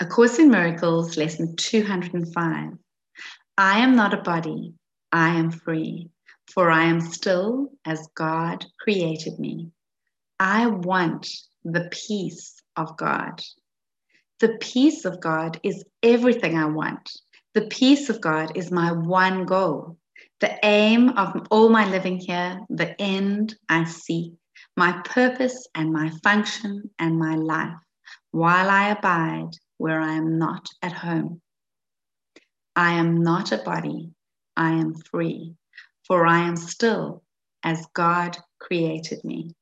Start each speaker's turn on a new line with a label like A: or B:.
A: A Course in Miracles, Lesson 205. I am not a body, I am free, for I am still as God created me. I want the peace of God. The peace of God is everything I want. The peace of God is my one goal. The aim of all my living here, the end I seek, my purpose and my function and my life, while I abide where I am not at home. I am not a body, I am free, for I am still as God created me.